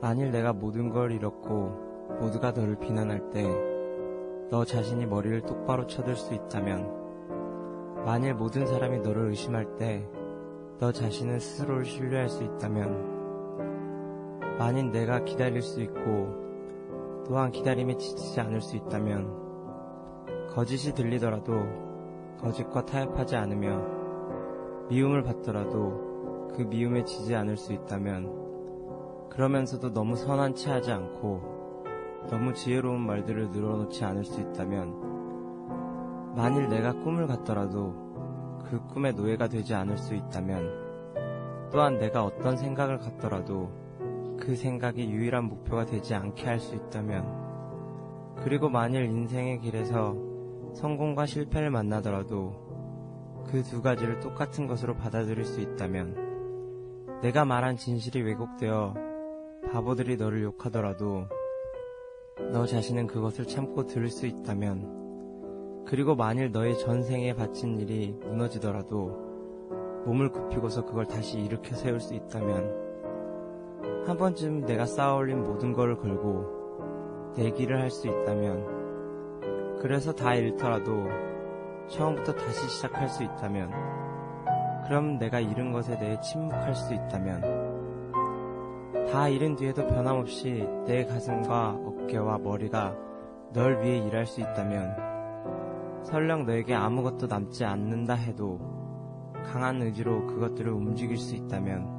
만일 내가 모든 걸 잃었고 모두가 너를 비난할 때 너 자신이 머리를 똑바로 쳐들 수 있다면 만일 모든 사람이 너를 의심할 때 너 자신은 스스로를 신뢰할 수 있다면 만일 내가 기다릴 수 있고 또한 기다림에 지치지 않을 수 있다면 거짓이 들리더라도 거짓과 타협하지 않으며 미움을 받더라도 그 미움에 지지 않을 수 있다면 그러면서도 너무 선한 체 하지 않고 너무 지혜로운 말들을 늘어놓지 않을 수 있다면 만일 내가 꿈을 갖더라도 그 꿈의 노예가 되지 않을 수 있다면 또한 내가 어떤 생각을 갖더라도 그 생각이 유일한 목표가 되지 않게 할 수 있다면 그리고 만일 인생의 길에서 성공과 실패를 만나더라도 그 두 가지를 똑같은 것으로 받아들일 수 있다면 내가 말한 진실이 왜곡되어 바보들이 너를 욕하더라도 너 자신은 그것을 참고 들을 수 있다면 그리고 만일 너의 전생에 바친 일이 무너지더라도 몸을 굽히고서 그걸 다시 일으켜 세울 수 있다면 한 번쯤 내가 쌓아올린 모든 것을 걸고 내기를 할 수 있다면 그래서 다 잃더라도 처음부터 다시 시작할 수 있다면 그럼 내가 잃은 것에 대해 침묵할 수 있다면 다 잃은 뒤에도 변함없이 내 가슴과 어깨와 머리가 널 위해 일할 수 있다면 설령 너에게 아무것도 남지 않는다 해도 강한 의지로 그것들을 움직일 수 있다면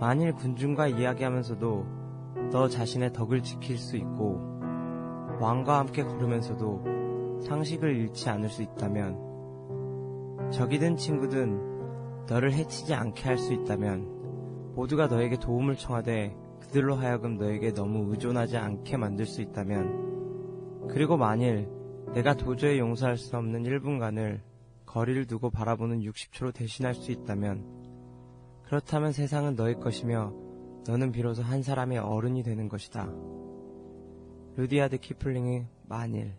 만일 군중과 이야기하면서도 너 자신의 덕을 지킬 수 있고 왕과 함께 걸으면서도 상식을 잃지 않을 수 있다면 적이든 친구든 너를 해치지 않게 할 수 있다면 모두가 너에게 도움을 청하되 그들로 하여금 너에게 너무 의존하지 않게 만들 수 있다면 그리고 만일 내가 도저히 용서할 수 없는 1분간을 거리를 두고 바라보는 60초로 대신할 수 있다면 그렇다면 세상은 너의 것이며 너는 비로소 한 사람의 어른이 되는 것이다. 루디아드 키플링의 만일